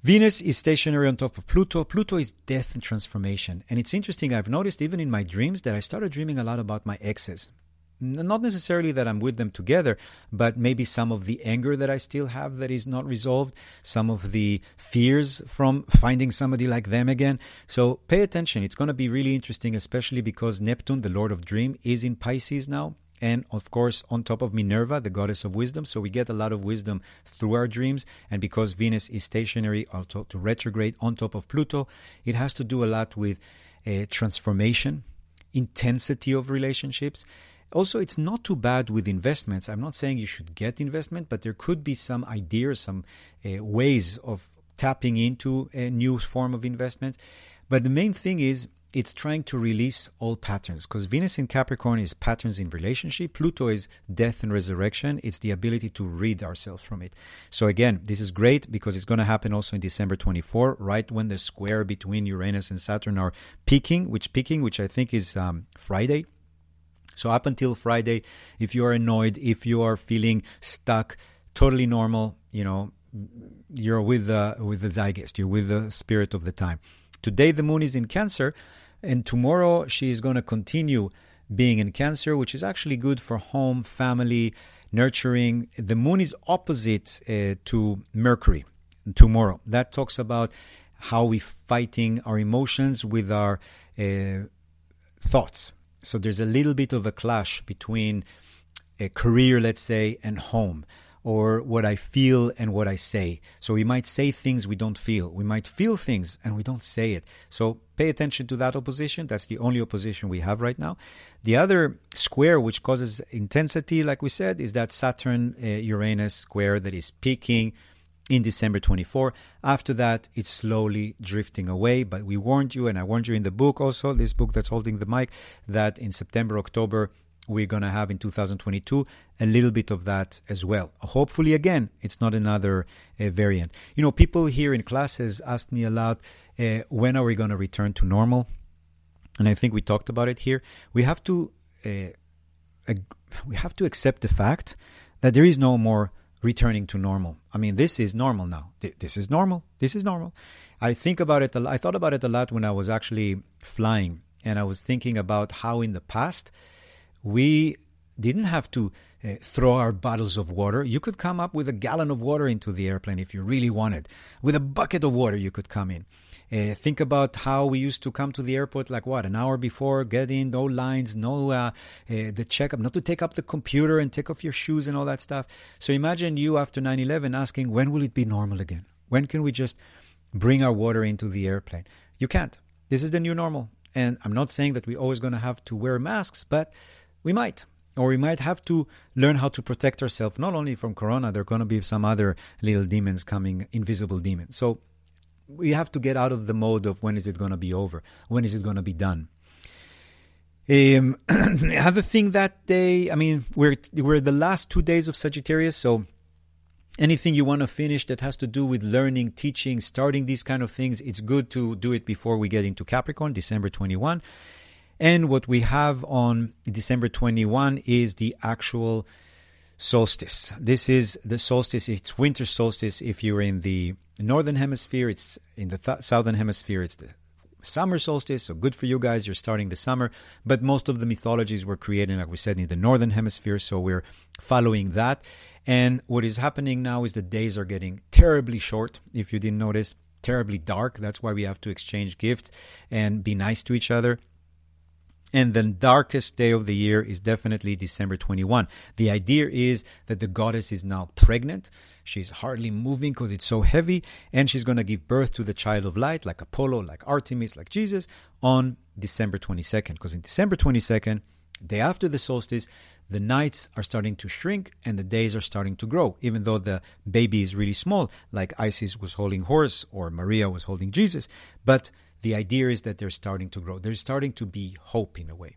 Venus is stationary on top of Pluto. Pluto is death and transformation. And it's interesting, I've noticed even in my dreams that I started dreaming a lot about my exes. Not necessarily that I'm with them together, but maybe some of the anger that I still have that is not resolved, some of the fears from finding somebody like them again. So pay attention. It's going to be really interesting, especially because Neptune, the Lord of Dream, is in Pisces now and of course on top of Minerva, the goddess of wisdom. So we get a lot of wisdom through our dreams. And because Venus is stationary, also to retrograde on top of Pluto, it has to do a lot with uh, transformation, intensity of relationships. Also, it's not too bad with investments. I'm not saying you should get investment, but there could be some ideas, some uh, ways of tapping into a new form of investment. But the main thing is it's trying to release all patterns because Venus in Capricorn is patterns in relationship. Pluto is death and resurrection. It's the ability to rid ourselves from it. So again, this is great because it's going to happen also in December 24, right when the square between Uranus and Saturn are peaking, which peaking, which I think is um, Friday. So up until Friday, if you are annoyed, if you are feeling stuck, totally normal. You know, you're with the with the zeitgeist. You're with the spirit of the time. Today the moon is in Cancer, and tomorrow she is going to continue being in Cancer, which is actually good for home, family, nurturing. The moon is opposite uh, to Mercury tomorrow. That talks about how we fighting our emotions with our uh, thoughts so there's a little bit of a clash between a career, let's say, and home, or what I feel and what I say. So we might say things we don't feel. We might feel things and we don't say it. So pay attention to that opposition. That's the only opposition we have right now. The other square, which causes intensity, like we said, is that Saturn uh, Uranus square that is peaking in December 24. After that, it's slowly drifting away. But we warned you, and I warned you in the book also, this book that's holding the mic, that in September, October, we're going to have in 2022 a little bit of that as well. Hopefully, again, it's not another uh, variant. You know, people here in classes ask me a lot uh, when are we going to return to normal? And I think we talked about it here. We have to. Uh, we have to accept the fact that there is no more returning to normal. I mean, this is normal now. This is normal. This is normal. I think about it. I thought about it a lot when I was actually flying, and I was thinking about how in the past we didn't have to uh, throw our bottles of water. You could come up with a gallon of water into the airplane if you really wanted. With a bucket of water, you could come in. Uh, think about how we used to come to the airport like what an hour before, get in, no lines, no uh, uh, the checkup, not to take up the computer and take off your shoes and all that stuff. So imagine you after 9/11 asking, when will it be normal again? When can we just bring our water into the airplane? You can't. This is the new normal, and I'm not saying that we're always going to have to wear masks, but we might or we might have to learn how to protect ourselves not only from corona there are going to be some other little demons coming invisible demons so we have to get out of the mode of when is it going to be over, when is it going to be done. Um, the other thing that day, I mean, we're we're the last two days of Sagittarius, so anything you want to finish that has to do with learning, teaching, starting these kind of things, it's good to do it before we get into Capricorn, December 21. And what we have on December 21 is the actual solstice. This is the solstice, it's winter solstice if you're in the northern hemisphere, it's in the th- southern hemisphere, it's the summer solstice. So good for you guys, you're starting the summer. But most of the mythologies were created, like we said, in the northern hemisphere. So we're following that. And what is happening now is the days are getting terribly short, if you didn't notice, terribly dark. That's why we have to exchange gifts and be nice to each other. And the darkest day of the year is definitely December 21. The idea is that the goddess is now pregnant. She's hardly moving because it's so heavy, and she's going to give birth to the child of light, like Apollo, like Artemis, like Jesus, on December 22nd. Because in December 22nd, day after the solstice, the nights are starting to shrink and the days are starting to grow, even though the baby is really small, like Isis was holding Horus or Maria was holding Jesus. But the idea is that they're starting to grow. There's starting to be hope in a way.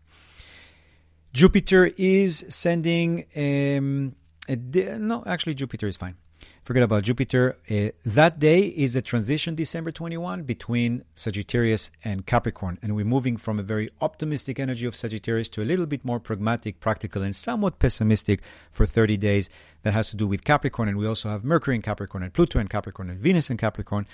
Jupiter is sending. Um, a, no, actually, Jupiter is fine. Forget about Jupiter. Uh, that day is the transition, December 21, between Sagittarius and Capricorn. And we're moving from a very optimistic energy of Sagittarius to a little bit more pragmatic, practical, and somewhat pessimistic for 30 days that has to do with Capricorn. And we also have Mercury in Capricorn, and Pluto in Capricorn, and Venus in Capricorn.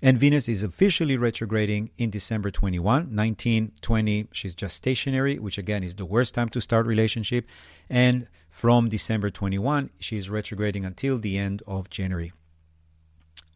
And Venus is officially retrograding in December 21, 19, 20. She's just stationary, which again is the worst time to start relationship. And from December 21, she is retrograding until the end of January.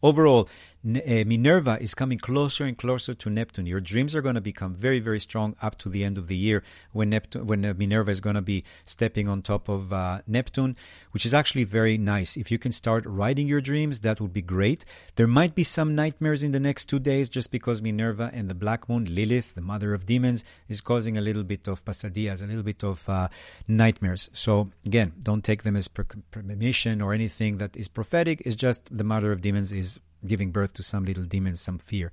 Overall, uh, Minerva is coming closer and closer to Neptune. Your dreams are going to become very, very strong up to the end of the year when Neptune, when uh, Minerva is going to be stepping on top of uh, Neptune, which is actually very nice. If you can start writing your dreams, that would be great. There might be some nightmares in the next two days just because Minerva and the Black Moon, Lilith, the mother of demons, is causing a little bit of pasadillas, a little bit of uh, nightmares. So again, don't take them as premonition or anything that is prophetic. It's just the mother of demons is giving birth to some little demons, some fear.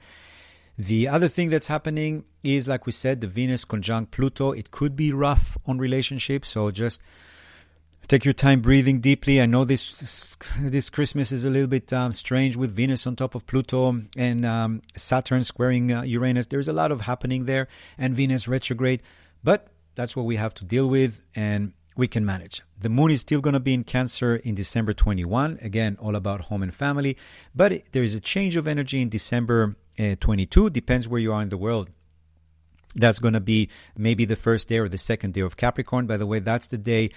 The other thing that's happening is, like we said, the Venus conjunct Pluto. It could be rough on relationships, so just take your time breathing deeply. I know this this Christmas is a little bit um, strange with Venus on top of Pluto and um, Saturn squaring uh, Uranus. There's a lot of happening there, and Venus retrograde, but that's what we have to deal with. And we can manage. The moon is still going to be in Cancer in December 21. Again, all about home and family. But there is a change of energy in December uh, 22. Depends where you are in the world. That's going to be maybe the first day or the second day of Capricorn. By the way, that's the day.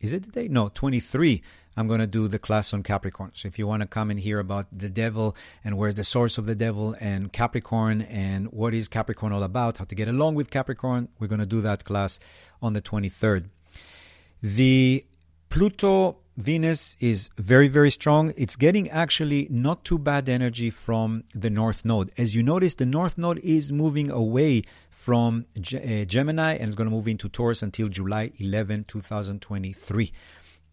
Is it the day? No, 23. I'm going to do the class on Capricorn. So if you want to come and hear about the devil and where's the source of the devil and Capricorn and what is Capricorn all about, how to get along with Capricorn, we're going to do that class on the 23rd. The Pluto Venus is very, very strong. It's getting actually not too bad energy from the North Node. As you notice, the North Node is moving away from G- uh, Gemini and it's going to move into Taurus until July 11, 2023.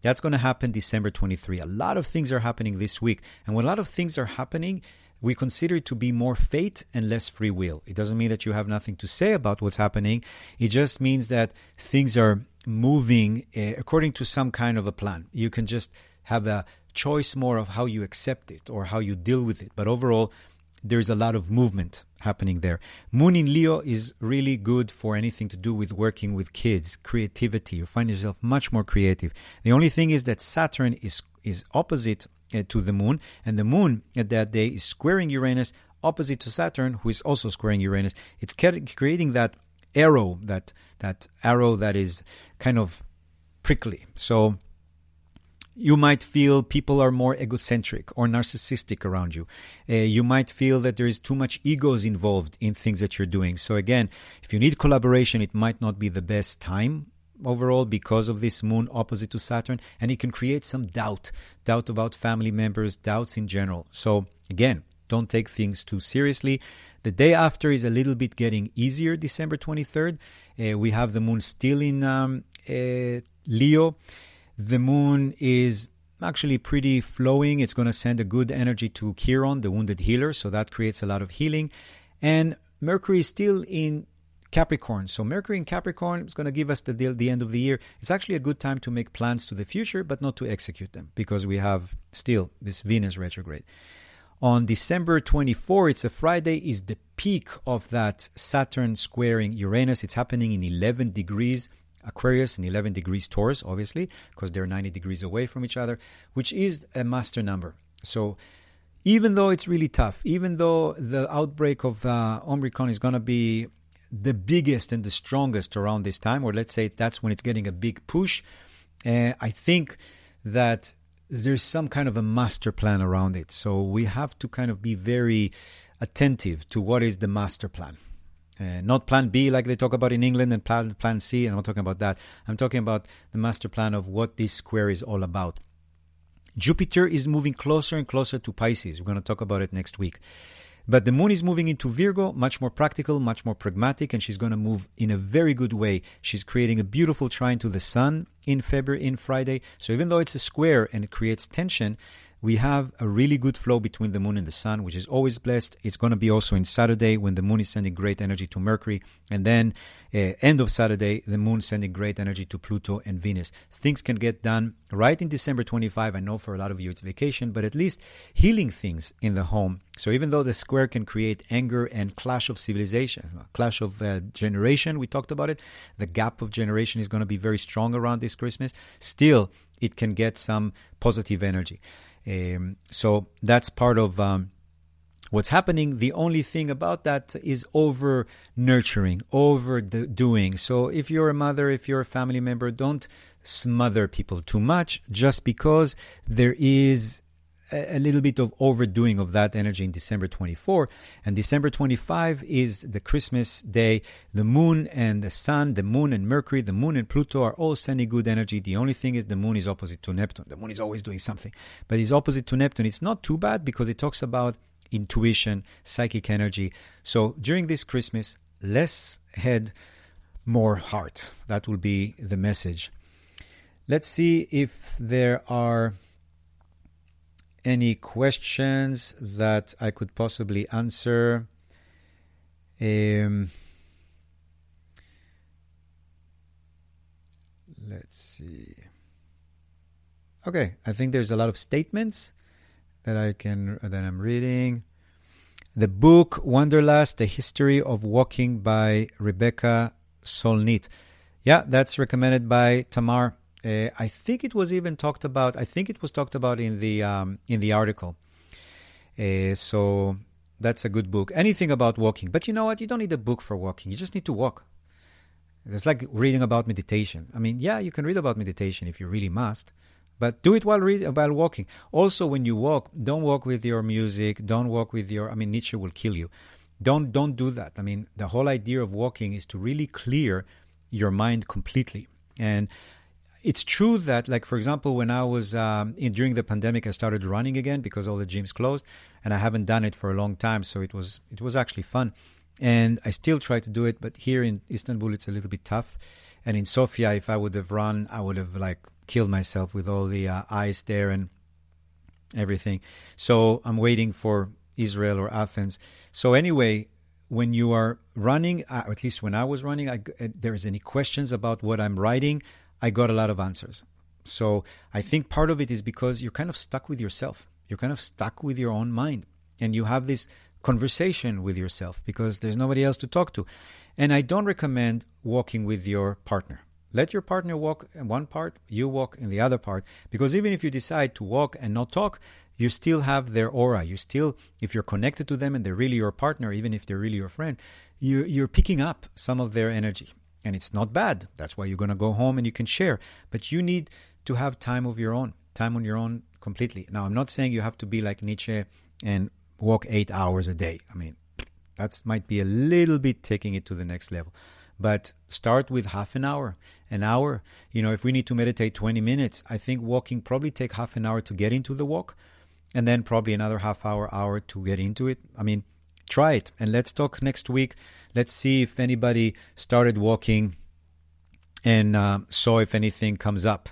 That's going to happen December 23. A lot of things are happening this week. And when a lot of things are happening, we consider it to be more fate and less free will. It doesn't mean that you have nothing to say about what's happening. It just means that things are moving uh, according to some kind of a plan. You can just have a choice more of how you accept it or how you deal with it. But overall, there's a lot of movement happening there. Moon in Leo is really good for anything to do with working with kids, creativity. You find yourself much more creative. The only thing is that Saturn is is opposite uh, to the moon, and the moon at that day is squaring Uranus opposite to Saturn, who is also squaring Uranus. It's creating that arrow, that that arrow that is kind of prickly. So you might feel people are more egocentric or narcissistic around you. Uh, you might feel that there is too much egos involved in things that you're doing. So again, if you need collaboration, it might not be the best time overall because of this moon opposite to Saturn, and it can create some doubt, doubt about family members, doubts in general. So again, don't take things too seriously. The day after is a little bit getting easier, December 23rd. Uh, we have the moon still in um, uh, Leo. The moon is actually pretty flowing. It's going to send a good energy to Chiron, the wounded healer, so that creates a lot of healing. And Mercury is still in Capricorn. So Mercury in Capricorn is going to give us the, the end of the year. It's actually a good time to make plans to the future, but not to execute them because we have still this Venus retrograde. On December 24, it's a Friday, is the peak of that Saturn squaring Uranus. It's happening in 11 degrees Aquarius and 11 degrees Taurus, obviously, because they're 90 degrees away from each other, which is a master number. So even though it's really tough, even though the outbreak of uh, Omicron is going to be the biggest and the strongest around this time, or let's say that's when it's getting a big push. Uh, I think that there's some kind of a master plan around it. So we have to kind of be very attentive to what is the master plan. Uh, not plan B like they talk about in England and plan, plan C, and I'm not talking about that. I'm talking about the master plan of what this square is all about. Jupiter is moving closer and closer to Pisces. We're going to talk about it next week. But the moon is moving into Virgo, much more practical, much more pragmatic, and she's going to move in a very good way. She's creating a beautiful trine to the sun in February, in Friday. So even though it's a square and it creates tension, we have a really good flow between the moon and the sun, which is always blessed. It's going to be also in Saturday when the moon is sending great energy to Mercury, and then uh, end of Saturday, the moon sending great energy to Pluto and Venus. Things can get done right in December 25. I know for a lot of you it's vacation, but at least healing things in the home. So even though the square can create anger and clash of civilization, clash of uh, generation, we talked about it, the gap of generation is going to be very strong around this Christmas. Still, it can get some positive energy. Um, so that's part of um, what's happening. The only thing about that is over nurturing, overdoing. So if you're a mother, if you're a family member, don't smother people too much just because there is a little bit of overdoing of that energy in December 24. And December 25 is the Christmas day. The moon and the sun, the moon and Mercury, the moon and Pluto are all sending good energy. The only thing is the moon is opposite to Neptune. The moon is always doing something, but it's opposite to Neptune. It's not too bad because it talks about intuition, psychic energy. So during this Christmas, less head, more heart. That will be the message. Let's see if there are any questions that I could possibly answer. Um, let's see. Okay, I think there's a lot of statements that I can that I'm reading. The book Wanderlust: The History of Walking by Rebecca Solnit. Yeah, that's recommended by Tamar. Uh, I think it was even talked about. I think it was talked about in the um, in the article. Uh, so that's a good book. Anything about walking, but you know what? You don't need a book for walking. You just need to walk. It's like reading about meditation. I mean, yeah, you can read about meditation if you really must, but do it while read while walking. Also, when you walk, don't walk with your music. Don't walk with your. I mean, Nietzsche will kill you. Don't don't do that. I mean, the whole idea of walking is to really clear your mind completely. And it's true that, like for example, when I was um, in, during the pandemic, I started running again because all the gyms closed, and I haven't done it for a long time. So it was it was actually fun, and I still try to do it. But here in Istanbul, it's a little bit tough, and in Sofia, if I would have run, I would have like killed myself with all the uh, ice there and everything. So I'm waiting for Israel or Athens. So anyway, when you are running, uh, at least when I was running, I, uh, there is any questions about what I'm writing, I got a lot of answers. So I think part of it is because you're kind of stuck with yourself. You're kind of stuck with your own mind. And you have this conversation with yourself because there's nobody else to talk to. And I don't recommend walking with your partner. Let your partner walk in one part, you walk in the other part. Because even if you decide to walk and not talk, you still have their aura. You still, if you're connected to them and they're really your partner, even if they're really your friend, you, you're picking up some of their energy and it's not bad. That's why you're going to go home and you can share. But you need to have time of your own, time on your own completely. Now, I'm not saying you have to be like Nietzsche and walk eight hours a day. I mean, that might be a little bit taking it to the next level. But start with half an hour, an hour. You know, if we need to meditate 20 minutes, I think walking probably take half an hour to get into the walk and then probably another half hour, hour to get into it. I mean, try it and let's talk next week Let's see if anybody started walking and uh, saw if anything comes up.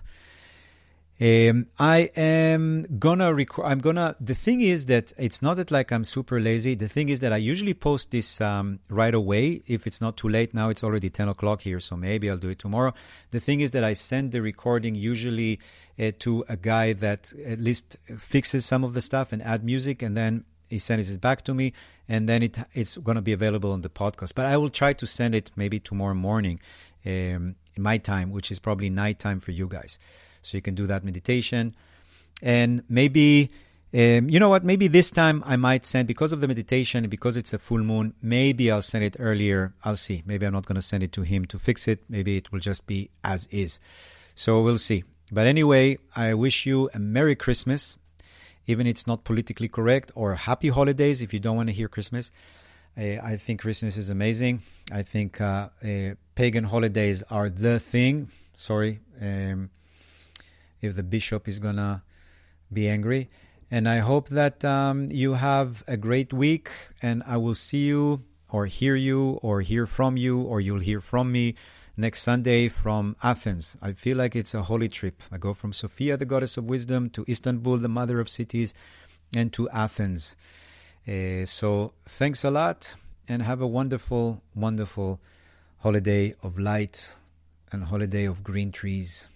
Um, I am gonna record. I'm gonna. The thing is that it's not that like I'm super lazy. The thing is that I usually post this um, right away if it's not too late. Now it's already 10 o'clock here, so maybe I'll do it tomorrow. The thing is that I send the recording usually uh, to a guy that at least fixes some of the stuff and add music, and then he sends it back to me, and then it it's going to be available on the podcast. But I will try to send it maybe tomorrow morning, um, in my time, which is probably nighttime for you guys. So you can do that meditation, and maybe. Um, you know what? Maybe this time I might send because of the meditation, because it's a full moon. Maybe I'll send it earlier. I'll see. Maybe I'm not going to send it to him to fix it. Maybe it will just be as is. So we'll see. But anyway, I wish you a Merry Christmas even it's not politically correct, or happy holidays if you don't want to hear Christmas. Uh, I think Christmas is amazing. I think uh, uh, pagan holidays are the thing. Sorry um, if the bishop is gonna be angry. And I hope that um, you have a great week, and I will see you, or hear you, or hear from you, or you'll hear from me next Sunday from Athens. I feel like it's a holy trip. I go from Sophia, the goddess of wisdom, to Istanbul, the mother of cities, and to Athens. Uh, so thanks a lot and have a wonderful, wonderful holiday of light and holiday of green trees.